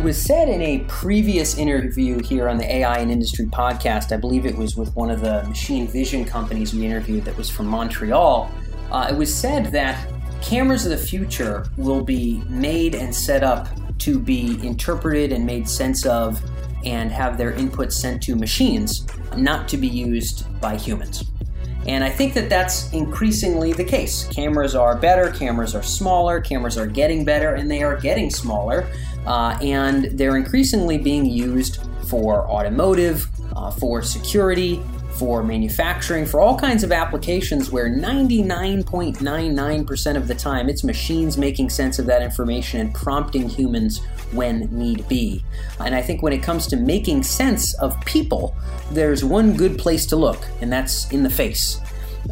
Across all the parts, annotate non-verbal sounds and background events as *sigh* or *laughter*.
it was said in a previous interview here on the AI and Industry podcast, I believe it was with one of the machine vision companies we interviewed that was from Montreal. Uh, it was said that cameras of the future will be made and set up to be interpreted and made sense of and have their inputs sent to machines, not to be used by humans. And I think that that's increasingly the case. Cameras are better, cameras are smaller, cameras are getting better, and they are getting smaller. Uh, and they're increasingly being used for automotive, uh, for security, for manufacturing, for all kinds of applications where 99.99% of the time it's machines making sense of that information and prompting humans when need be. And I think when it comes to making sense of people, there's one good place to look, and that's in the face.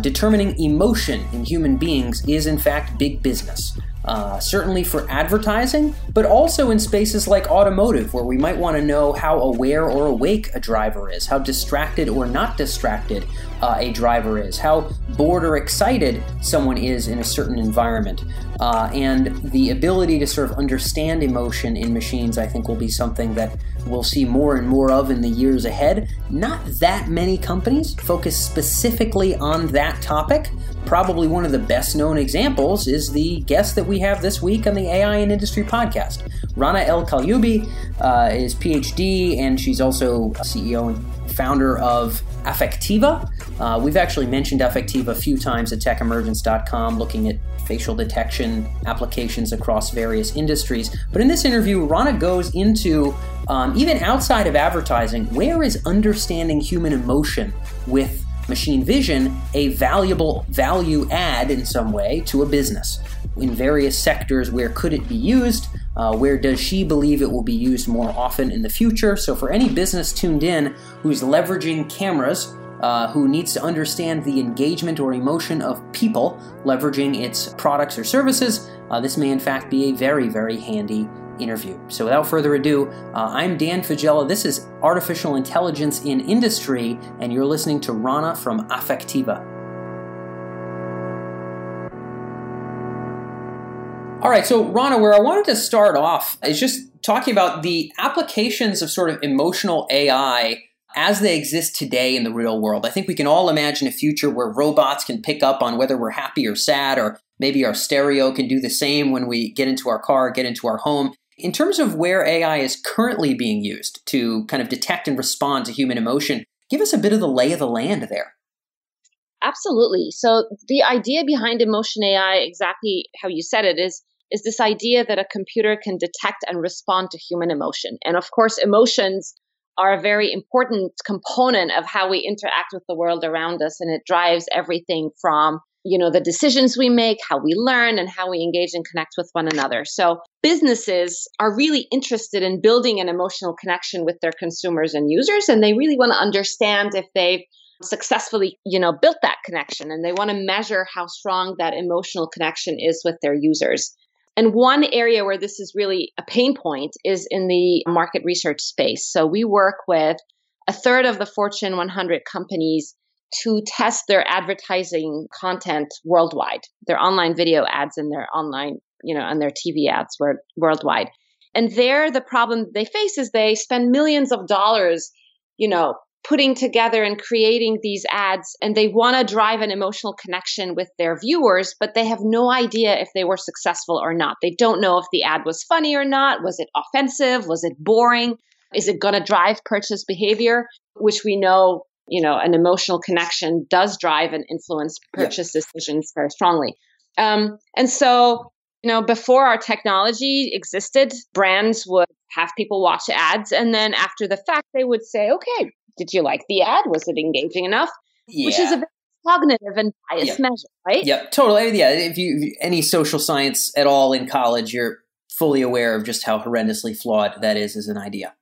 Determining emotion in human beings is, in fact, big business uh, certainly for advertising, but also in spaces like automotive, where we might want to know how aware or awake a driver is, how distracted or not distracted uh, a driver is, how bored or excited someone is in a certain environment. Uh, and the ability to sort of understand emotion in machines, I think, will be something that we'll see more and more of in the years ahead. Not that many companies focus specifically on that topic. Probably one of the best known examples is the guest that we have this week on the AI and Industry podcast. Rana El Kaliouby uh, is PhD, and she's also CEO and founder of Affectiva. Uh, we've actually mentioned Affectiva a few times at techemergence.com, looking at facial detection applications across various industries. But in this interview, Rana goes into um, even outside of advertising, where is understanding human emotion with machine vision a valuable value add in some way to a business? In various sectors, where could it be used? Uh, where does she believe it will be used more often in the future? So, for any business tuned in who's leveraging cameras uh, who needs to understand the engagement or emotion of people leveraging its products or services, uh, this may in fact be a very, very handy interview. So without further ado, uh, I'm Dan Faggella. This is Artificial Intelligence in Industry, and you're listening to Rana from Affectiva. All right, so Rana, where I wanted to start off is just talking about the applications of sort of emotional AI as they exist today in the real world. I think we can all imagine a future where robots can pick up on whether we're happy or sad, or maybe our stereo can do the same when we get into our car, get into our home. In terms of where AI is currently being used to kind of detect and respond to human emotion, give us a bit of the lay of the land there. Absolutely. So the idea behind emotion AI, exactly how you said it, is is this idea that a computer can detect and respond to human emotion. And of course, emotions are a very important component of how we interact with the world around us and it drives everything from you know the decisions we make how we learn and how we engage and connect with one another so businesses are really interested in building an emotional connection with their consumers and users and they really want to understand if they've successfully you know built that connection and they want to measure how strong that emotional connection is with their users and one area where this is really a pain point is in the market research space. So we work with a third of the Fortune 100 companies to test their advertising content worldwide, their online video ads and their online, you know, and their TV ads were worldwide. And there, the problem they face is they spend millions of dollars, you know, putting together and creating these ads and they want to drive an emotional connection with their viewers, but they have no idea if they were successful or not. They don't know if the ad was funny or not. Was it offensive? Was it boring? Is it going to drive purchase behavior? Which we know, you know, an emotional connection does drive and influence purchase yeah. decisions very strongly. Um, and so, you know, before our technology existed, brands would have people watch ads. And then after the fact, they would say, okay, did you like the ad? Was it engaging enough? Yeah. Which is a very cognitive and biased measure, right? Yep, totally. Yeah, if you any social science at all in college, you're fully aware of just how horrendously flawed that is as an idea.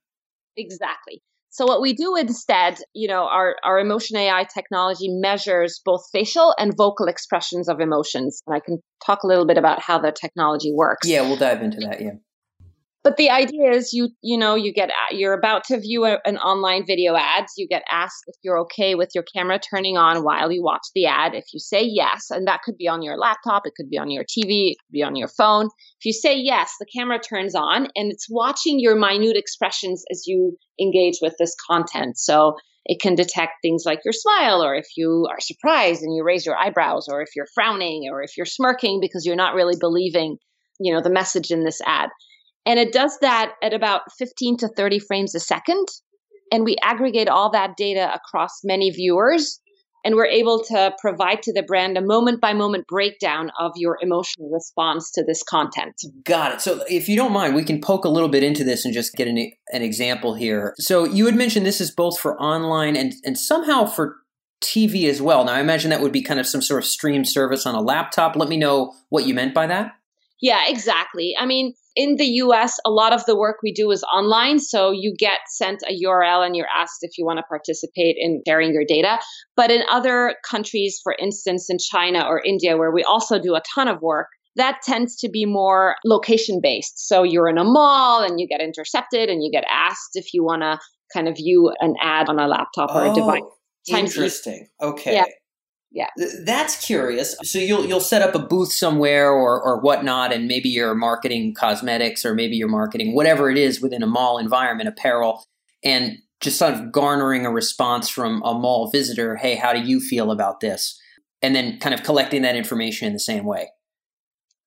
Exactly. So what we do instead, you know, our, our emotion AI technology measures both facial and vocal expressions of emotions. And I can talk a little bit about how the technology works. Yeah, we'll dive into that, yeah. But the idea is you you know you get you're about to view a, an online video ads. You get asked if you're okay with your camera turning on while you watch the ad. If you say yes and that could be on your laptop it could be on your tv it could be on your phone. If you say yes the camera turns on and it's watching your minute expressions as you engage with this content. So it can detect things like your smile or if you are surprised and you raise your eyebrows or if you're frowning or if you're smirking because you're not really believing you know the message in this ad and it does that at about 15 to 30 frames a second. And we aggregate all that data across many viewers. And we're able to provide to the brand a moment by moment breakdown of your emotional response to this content. Got it. So, if you don't mind, we can poke a little bit into this and just get an, an example here. So, you had mentioned this is both for online and, and somehow for TV as well. Now, I imagine that would be kind of some sort of stream service on a laptop. Let me know what you meant by that. Yeah, exactly. I mean, in the US, a lot of the work we do is online. So you get sent a URL and you're asked if you want to participate in sharing your data. But in other countries, for instance, in China or India, where we also do a ton of work, that tends to be more location based. So you're in a mall and you get intercepted and you get asked if you want to kind of view an ad on a laptop or oh, a device. Times Interesting. Okay. Yeah. Yeah. That's curious. So you'll you'll set up a booth somewhere or or whatnot, and maybe you're marketing cosmetics or maybe you're marketing whatever it is within a mall environment, apparel, and just sort of garnering a response from a mall visitor, hey, how do you feel about this? And then kind of collecting that information in the same way.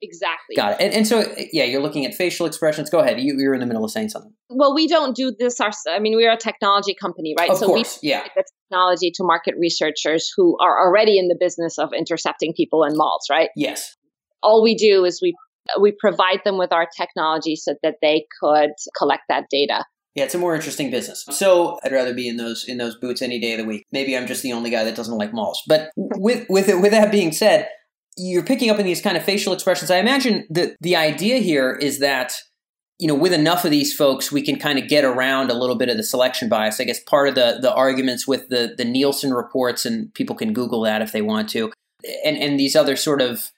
Exactly. Got it. And, and, so, yeah, you're looking at facial expressions. Go ahead. You, you're in the middle of saying something. Well, we don't do this. Our, I mean, we're a technology company, right? Of so course, we yeah. the technology to market researchers who are already in the business of intercepting people in malls, right? Yes. All we do is we we provide them with our technology so that they could collect that data. Yeah, it's a more interesting business. So I'd rather be in those in those boots any day of the week. Maybe I'm just the only guy that doesn't like malls. But with with it, with that being said, you're picking up in these kind of facial expressions. I imagine that the idea here is that you know with enough of these folks we can kind of get around a little bit of the selection bias. I guess part of the the arguments with the the Nielsen reports and people can Google that if they want to, and and these other sort of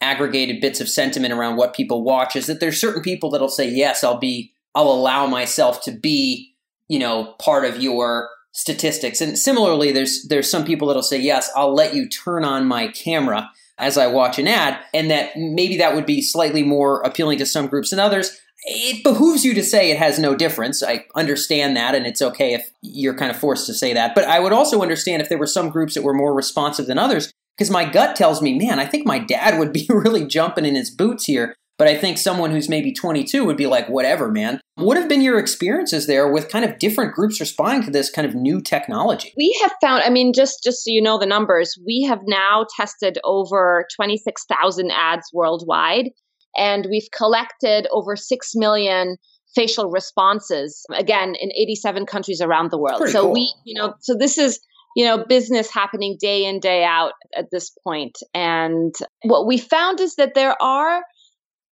aggregated bits of sentiment around what people watch is that there's certain people that'll say yes I'll be I'll allow myself to be you know part of your statistics and similarly there's there's some people that'll say yes I'll let you turn on my camera as I watch an ad, and that maybe that would be slightly more appealing to some groups than others. It behooves you to say it has no difference. I understand that, and it's okay if you're kind of forced to say that. But I would also understand if there were some groups that were more responsive than others, because my gut tells me, man, I think my dad would be *laughs* really jumping in his boots here but I think someone who's maybe 22 would be like, whatever, man. What have been your experiences there with kind of different groups responding to this kind of new technology? We have found, I mean, just, just so you know the numbers, we have now tested over 26,000 ads worldwide, and we've collected over 6 million facial responses, again, in 87 countries around the world. so cool. we, you know, so this is, you know, business happening day in, day out at this point. And what we found is that there are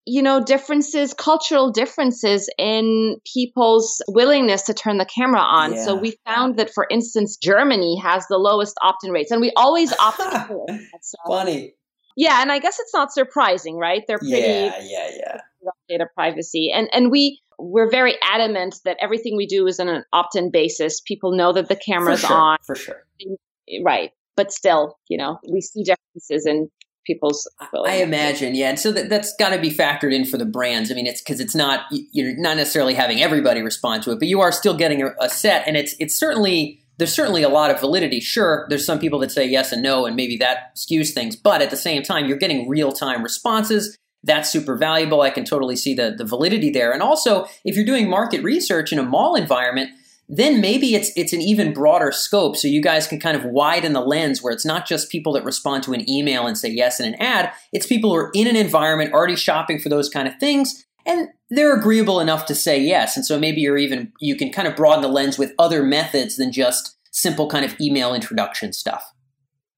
you know, differences, cultural differences in people's willingness to turn the camera on. Yeah. So we found that, for instance, Germany has the lowest opt-in rates, and we always opt in. So, Funny. Yeah, and I guess it's not surprising, right? They're pretty yeah, yeah, yeah. data privacy, and and we we're very adamant that everything we do is on an opt-in basis. People know that the camera's for sure, on, for sure, right? But still, you know, we see differences in people's I imagine, yeah. And so that, that's got to be factored in for the brands. I mean, it's because it's not you're not necessarily having everybody respond to it, but you are still getting a, a, set, and it's it's certainly there's certainly a lot of validity. Sure, there's some people that say yes and no, and maybe that skews things, but at the same time, you're getting real time responses. That's super valuable. I can totally see the the validity there, and also if you're doing market research in a mall environment then maybe it's it's an even broader scope so you guys can kind of widen the lens where it's not just people that respond to an email and say yes in an ad. It's people who are in an environment already shopping for those kind of things and they're agreeable enough to say yes. And so maybe you're even you can kind of broaden the lens with other methods than just simple kind of email introduction stuff.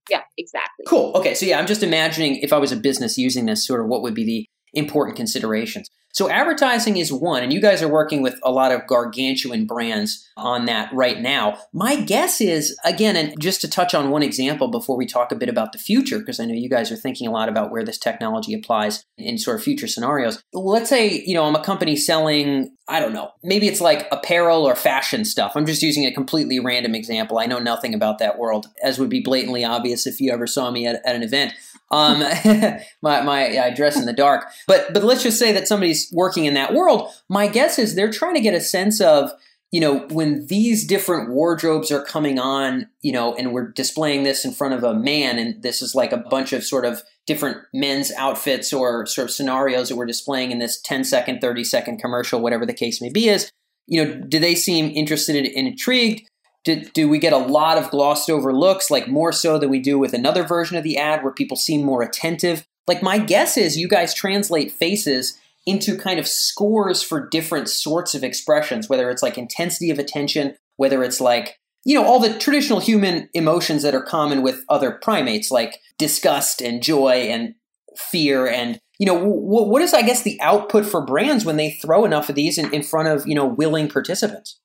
Yeah exactly. Cool. Okay so yeah i'm just imagining if i was a business using this sort of what would be the important considerations. So advertising is one, and you guys are working with a lot of gargantuan brands on that right now. My guess is, again, and just to touch on one example before we talk a bit about the future, because I know you guys are thinking a lot about where this technology applies in sort of future scenarios. Let's say, you know, I'm a company selling, I don't know, maybe it's like apparel or fashion stuff. I'm just using a completely random example. I know nothing about that world, as would be blatantly obvious if you ever saw me at, at an event. Um, *laughs* my my I dress in the dark, but but let's just say that somebody's working in that world. My guess is they're trying to get a sense of you know when these different wardrobes are coming on, you know, and we're displaying this in front of a man, and this is like a bunch of sort of different men's outfits or sort of scenarios that we're displaying in this 10 second, 30 second commercial, whatever the case may be. Is you know, do they seem interested and intrigued? Do, do we get a lot of glossed over looks, like more so than we do with another version of the ad where people seem more attentive? Like, my guess is you guys translate faces into kind of scores for different sorts of expressions, whether it's like intensity of attention, whether it's like, you know, all the traditional human emotions that are common with other primates, like disgust and joy and fear and you know what is i guess the output for brands when they throw enough of these in, in front of you know willing participants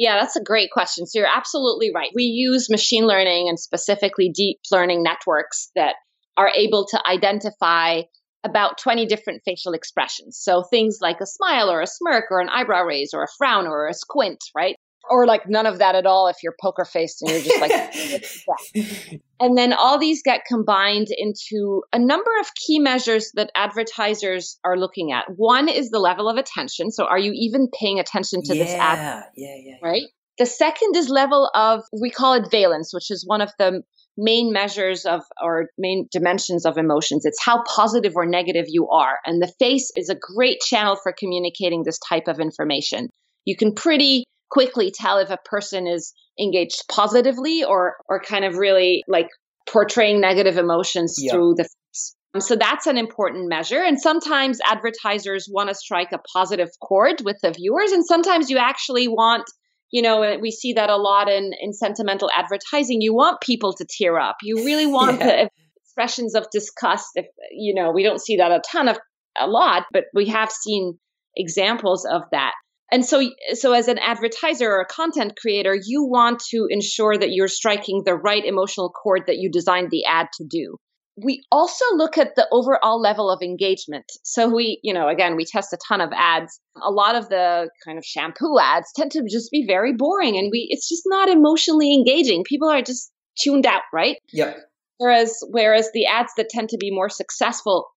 yeah, that's a great question. So you're absolutely right. We use machine learning and specifically deep learning networks that are able to identify about 20 different facial expressions. So things like a smile or a smirk or an eyebrow raise or a frown or a squint, right? Or like none of that at all if you're poker faced and you're just like *laughs* and then all these get combined into a number of key measures that advertisers are looking at. One is the level of attention. So are you even paying attention to yeah, this ad? Yeah, yeah yeah. right? The second is level of we call it valence which is one of the main measures of or main dimensions of emotions. It's how positive or negative you are. And the face is a great channel for communicating this type of information. You can pretty quickly tell if a person is engaged positively or or kind of really like portraying negative emotions yep. through the face. Um, so that's an important measure. And sometimes advertisers want to strike a positive chord with the viewers. And sometimes you actually want, you know, we see that a lot in, in sentimental advertising. You want people to tear up. You really *laughs* want yeah. the expressions of disgust. If, you know, we don't see that a ton of, a lot, but we have seen examples of that. And so, so as an advertiser or a content creator, you want to ensure that you're striking the right emotional chord that you designed the ad to do. We also look at the overall level of engagement. So we, you know, again, we test a ton of ads. A lot of the kind of shampoo ads tend to just be very boring and we, it's just not emotionally engaging. People are just tuned out, right? Yep. Whereas, whereas the ads that tend to be more successful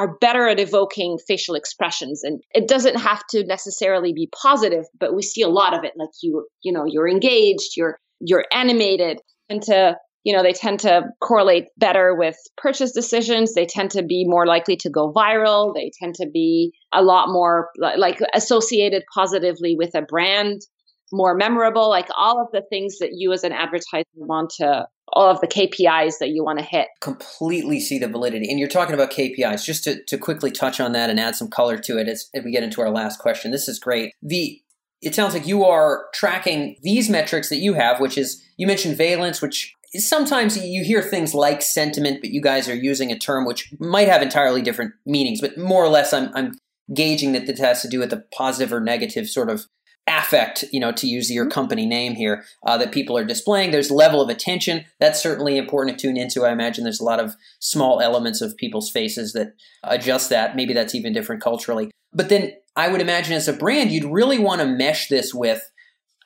are better at evoking facial expressions. And it doesn't have to necessarily be positive but we see a lot of it. Like you you know you're engaged you're you're animated. And to you know they tend to correlate better with purchase decisions. They tend to be more likely to go viral. They tend to be a lot more like associated positively with a brand more memorable like all of the things that you as an advertiser want to all of the KPIs that you want to hit. Completely see the validity. And you're talking about KPIs. Just to, to quickly touch on that and add some color to it as, as we get into our last question. This is great. The it sounds like you are tracking these metrics that you have, which is you mentioned valence, which sometimes you hear things like sentiment, but you guys are using a term which might have entirely different meanings. But more or less, I'm, I'm gauging that this has to do with the positive or negative sort of affect, you know, to use your mm-hmm. company name here, uh, that people are displaying. There's level of attention. That's certainly important to tune into. I imagine there's a lot of small elements of people's faces that adjust that. Maybe that's even different culturally. But then I would imagine as a brand, you'd really want to mesh this with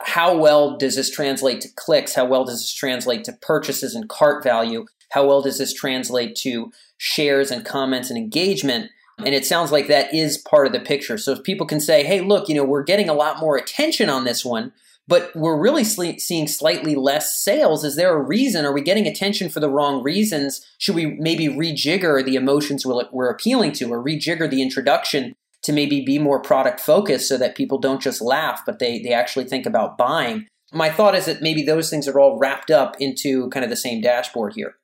how well does this translate to clicks? How well does this translate to purchases and cart value? How well does this translate to shares and comments and engagement? And it sounds like that is part of the picture. So if people can say, hey, look, you know, we're getting a lot more attention on this one, but we're really sl- seeing slightly less sales. Is there a reason? Are we getting attention for the wrong reasons? Should we maybe rejigger the emotions we're, we're appealing to or rejigger the introduction to maybe be more product focused so that people don't just laugh, but they, they actually think about buying? My thought is that maybe those things are all wrapped up into kind of the same dashboard here.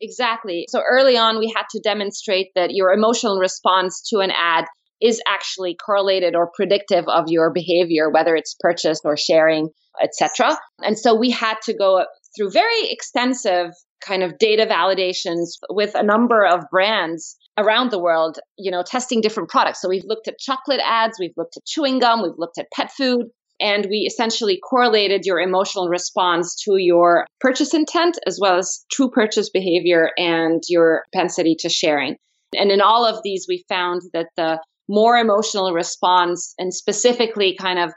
Exactly. So early on, we had to demonstrate that your emotional response to an ad is actually correlated or predictive of your behavior, whether it's purchase or sharing, etc. And so we had to go through very extensive kind of data validations with a number of brands around the world, you know, testing different products. So we've looked at chocolate ads, we've looked at chewing gum, we've looked at pet food, and we essentially correlated your emotional response to your purchase intent as well as true purchase behavior and your propensity to sharing. And in all of these, we found that the more emotional response and specifically kind of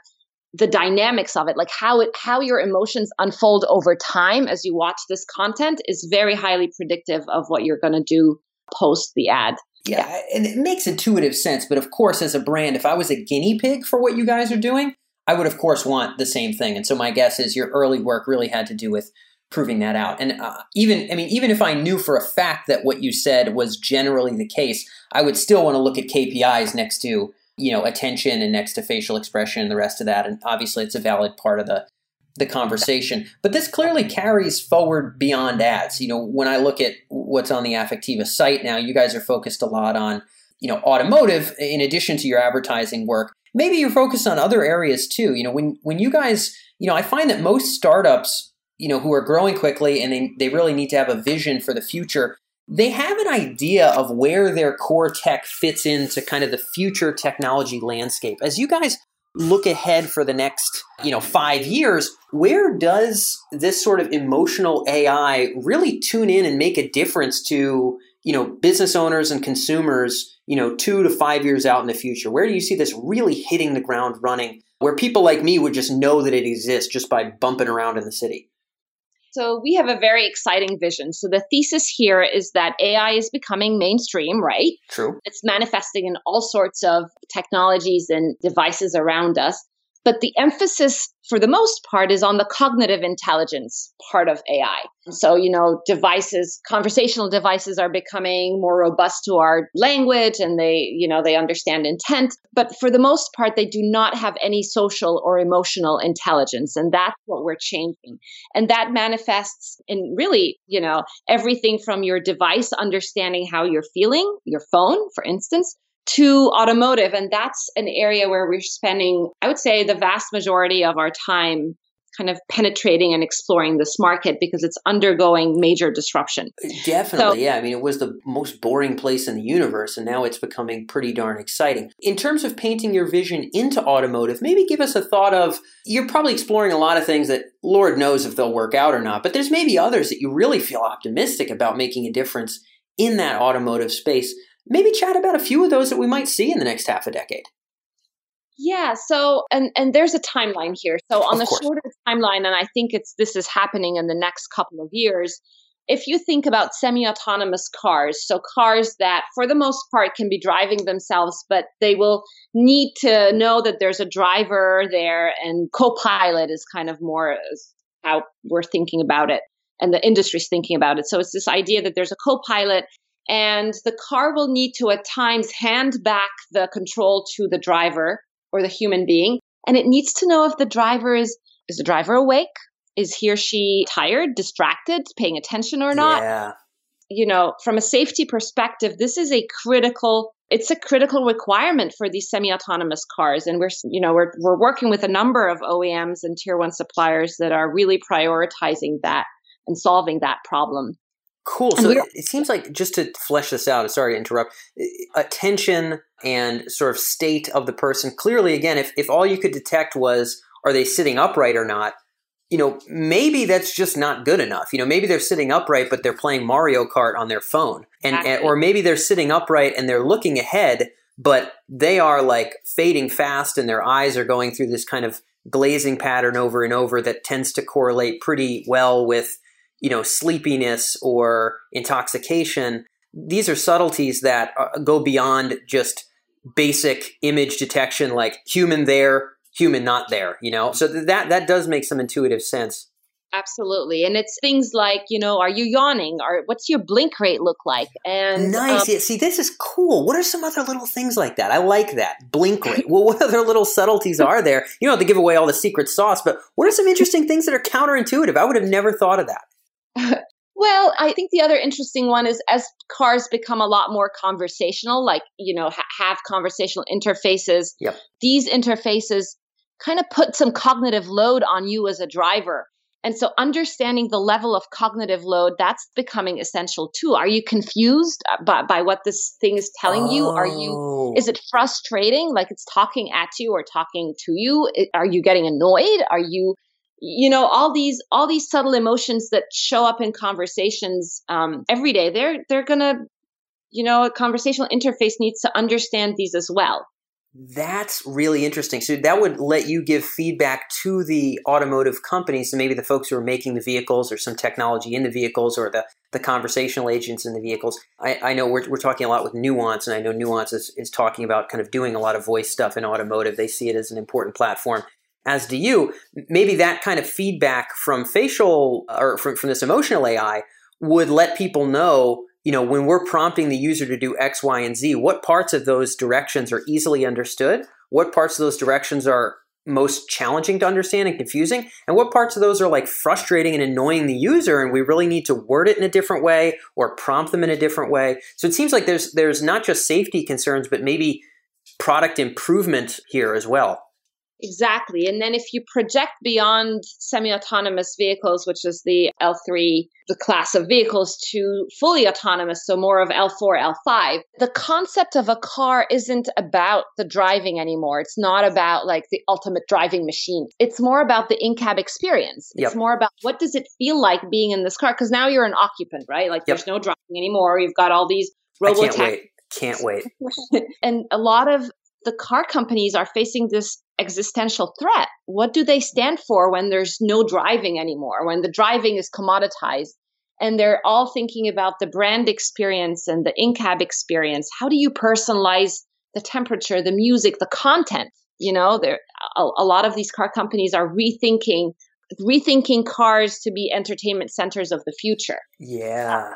the dynamics of it like how it how your emotions unfold over time as you watch this content is very highly predictive of what you're going to do post the ad yeah, yeah, and it makes intuitive sense but of course as a brand if i was a guinea pig for what you guys are doing i would of course want the same thing. And so my guess is your early work really had to do with proving that out. And uh, even i mean even if i knew for a fact that what you said was generally the case i would still want to look at kpis next to you know attention and next to facial expression and the rest of that. And obviously it's a valid part of the the conversation. But this clearly carries forward beyond ads. You know when i look at what's on the affectiva site now you guys are focused a lot on you know automotive in addition to your advertising work maybe you're focused on other areas too you know when when you guys you know i find that most startups you know who are growing quickly and they, they really need to have a vision for the future they have an idea of where their core tech fits into kind of the future technology landscape. As you guys look ahead for the next, you know, 5 years, where does this sort of emotional AI really tune in and make a difference to, you know, business owners and consumers, you know, 2 to 5 years out in the future? Where do you see this really hitting the ground running where people like me would just know that it exists just by bumping around in the city? So we have a very exciting vision. So the thesis here is that AI is becoming mainstream, right? True. It's manifesting in all sorts of technologies and devices around us. But the emphasis for the most part is on the cognitive intelligence part of AI. So, you know, devices, conversational devices are becoming more robust to our language and they, you know, they understand intent. But for the most part, they do not have any social or emotional intelligence. And that's what we're changing. And that manifests in really, you know, everything from your device understanding how you're feeling, your phone, for instance, to automotive. And that's an area where we're spending, I would say, the vast majority of our time kind of penetrating and exploring this market because it's undergoing major disruption. Definitely, so, yeah. I mean, it was the most boring place in the universe, and now it's becoming pretty darn exciting. In terms of painting your vision into automotive, maybe give us a thought of you're probably exploring a lot of things that Lord knows if they'll work out or not, but there's maybe others that you really feel optimistic about making a difference in that automotive space maybe chat about a few of those that we might see in the next half a decade. Yeah, so and and there's a timeline here. So on of the course. shorter timeline and I think it's this is happening in the next couple of years. If you think about semi-autonomous cars, so cars that for the most part can be driving themselves, but they will need to know that there's a driver there and co-pilot is kind of more how we're thinking about it and the industry's thinking about it. So it's this idea that there's a co-pilot and the car will need to at times hand back the control to the driver or the human being and it needs to know if the driver is is the driver awake? Is he or she tired distracted paying attention or not? Yeah. you know from a safety perspective this is a critical it's a critical requirement for these semi-autonomous cars and we're you know we're, we're working with a number of oems and tier one suppliers that are really prioritizing that and solving that problem Cool. So it seems like just to flesh this out, sorry to interrupt, attention and sort of state of the person. Clearly, again, if, if all you could detect was are they sitting upright or not, you know, maybe that's just not good enough. You know, maybe they're sitting upright, but they're playing Mario Kart on their phone. And, exactly. and or maybe they're sitting upright and they're looking ahead, but they are like fading fast and their eyes are going through this kind of glazing pattern over and over that tends to correlate pretty well with you know, sleepiness or intoxication. These are subtleties that uh, go beyond just basic image detection, like human there, human not there. You know, so that that does make some intuitive sense. Absolutely. And it's things like, you know, are you yawning? Or what's your blink rate look like? And nice. Um, yeah, see, this is cool. What are some other little things like that? I like that. Blink rate. *laughs* well, what other little subtleties are there? You don't have to give away all the secret sauce, but what are some interesting things that are counterintuitive? I would have never thought of that. *laughs* well, I think the other interesting one is as cars become a lot more conversational, like, you know, ha- have conversational interfaces, yep. these interfaces kind of put some cognitive load on you as a driver. And so understanding the level of cognitive load, that's becoming essential too. Are you confused uh, by, by what this thing is telling oh. you? Are you, Oh. is it frustrating? Like it's talking at you or talking to you? Are you getting annoyed? Are you, you know, all these, all these subtle emotions that show up in conversations um, every day, they're, they're to, you know, a conversational interface needs to understand these as well. That's really interesting. So that would let you give feedback to the automotive companies, and maybe the folks who are making the vehicles, or some technology in the vehicles, or the, the conversational agents in the vehicles. I, I know we're, we're talking a lot with Nuance, and I know Nuance is, is talking about kind of doing a lot of voice stuff in automotive. They see it as an important platform. As do you. Maybe that kind of feedback from facial or from, from this emotional AI would let people know you know, when we're prompting the user to do X, Y, and Z, what parts of those directions are easily understood? What parts of those directions are most challenging to understand and confusing? And what parts of those are like frustrating and annoying the user and we really need to word it in a different way or prompt them in a different way? So it seems like there's there's not just safety concerns, but maybe product improvement here as well. Exactly. And then if you project beyond semi autonomous vehicles, which is the L3, the class of vehicles, to fully autonomous, so more of L4, L5, the concept of a car isn't about the driving anymore. It's not about like the ultimate driving machine. It's more about the in cab experience. It's Yep. more about what does it feel like being in this car? Because now you're an occupant, right? Like Yep. there's no driving anymore. You've got all these I robo can't wait. Can't wait. *laughs* and a lot of the car companies are facing this existential threat. What do they stand for when there's no driving anymore, when the driving is commoditized? And they're all thinking about the brand experience and the in cab experience. How do you personalize the temperature, the music, the content? You know, there a, a lot of these car companies are rethinking rethinking cars to be entertainment centers of the future. Yeah.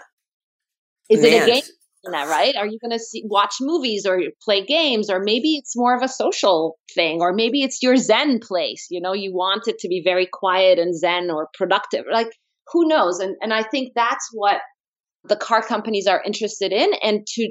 Is it a game? In that, right? Are you going to watch movies or play games, or maybe it's more of a social thing, or maybe it's your Zen place. You know, you want it to be very quiet and Zen or productive. Like, who knows? And and I think that's what the car companies are interested in, and to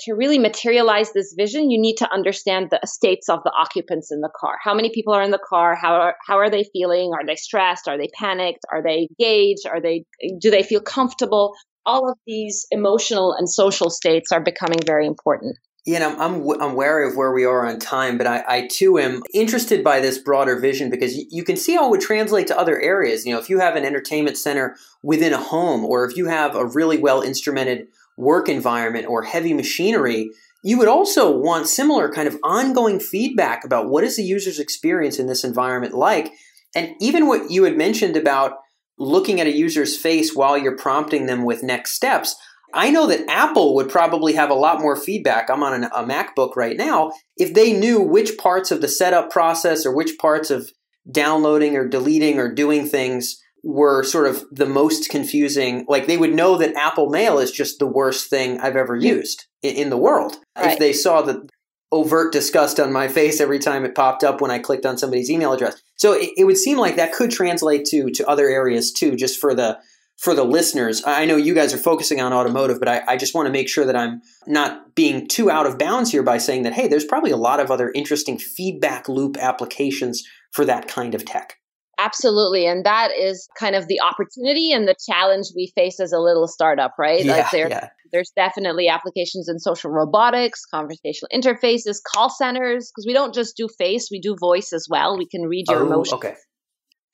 to really materialize this vision, you need to understand the states of the occupants in the car. How many people are in the car? How are, how are they feeling? Are they stressed? Are they panicked? Are they engaged? Are they do they feel comfortable? All of these emotional and social states are becoming very important. You know, I'm, I'm wary of where we are on time, but I, I too am interested by this broader vision because you, you can see how it would translate to other areas. You know, if you have an entertainment center within a home, or if you have a really well instrumented work environment or heavy machinery, you would also want similar kind of ongoing feedback about what is the user's experience in this environment like. And even what you had mentioned about looking at a user's face while you're prompting them with next steps. I know that Apple would probably have a lot more feedback. I'm on an, a MacBook right now. If they knew which parts of the setup process or which parts of downloading or deleting or doing things were sort of the most confusing, like they would know that Apple Mail is just the worst thing I've ever used in, in the world. Right. If they saw the overt disgust on my face every time it popped up when I clicked on somebody's email address. So it, it would seem like that could translate to to other areas too, just for the for the listeners. I know you guys are focusing on automotive, but I, I just want to make sure that I'm not being too out of bounds here by saying that hey, there's probably a lot of other interesting feedback loop applications for that kind of tech. Absolutely. And that is kind of the opportunity and the challenge we face as a little startup, right? Yeah, like there, yeah. there's definitely applications in social robotics, conversational interfaces, call centers, because we don't just do face, we do voice as well. We can read your Oh, emotion okay.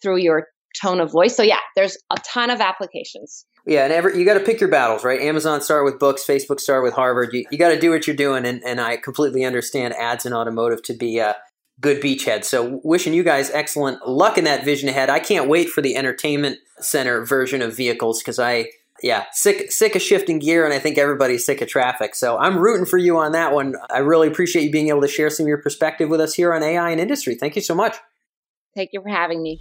through your tone of voice. So yeah, there's a ton of applications. Yeah, and every, you got to pick your battles, right? Amazon started with books, Facebook started with Harvard. You, you got to do what you're doing, and, and I completely understand ads in automotive to be a good beachhead. So, wishing you guys excellent luck in that vision ahead. I can't wait for the entertainment center version of vehicles because I, yeah, sick sick of shifting gear, and I think everybody's sick of traffic. So, I'm rooting for you on that one. I really appreciate you being able to share some of your perspective with us here on AI and industry. Thank you so much. Thank you for having me.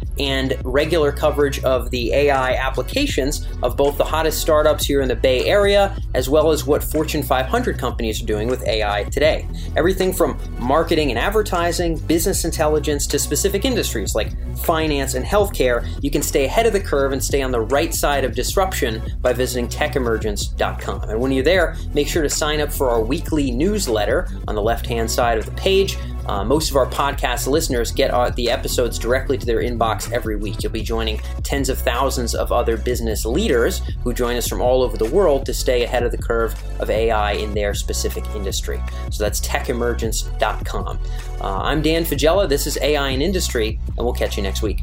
and regular coverage of the AI applications of both the hottest startups here in the Bay Area, as well as what Fortune 500 companies are doing with AI today. Everything from marketing and advertising, business intelligence, to specific industries like finance and healthcare, you can stay ahead of the curve and stay on the right side of disruption by visiting techemergence.com. And when you're there, make sure to sign up for our weekly newsletter on the left hand side of the page. Uh, most of our podcast listeners get uh, the episodes directly to their inbox every week. You'll be joining tens of thousands of other business leaders who join us from all over the world to stay ahead of the curve of AI in their specific industry. So that's techemergence.com. Uh, I'm Dan Faggella. This is AI in Industry, and we'll catch you next week.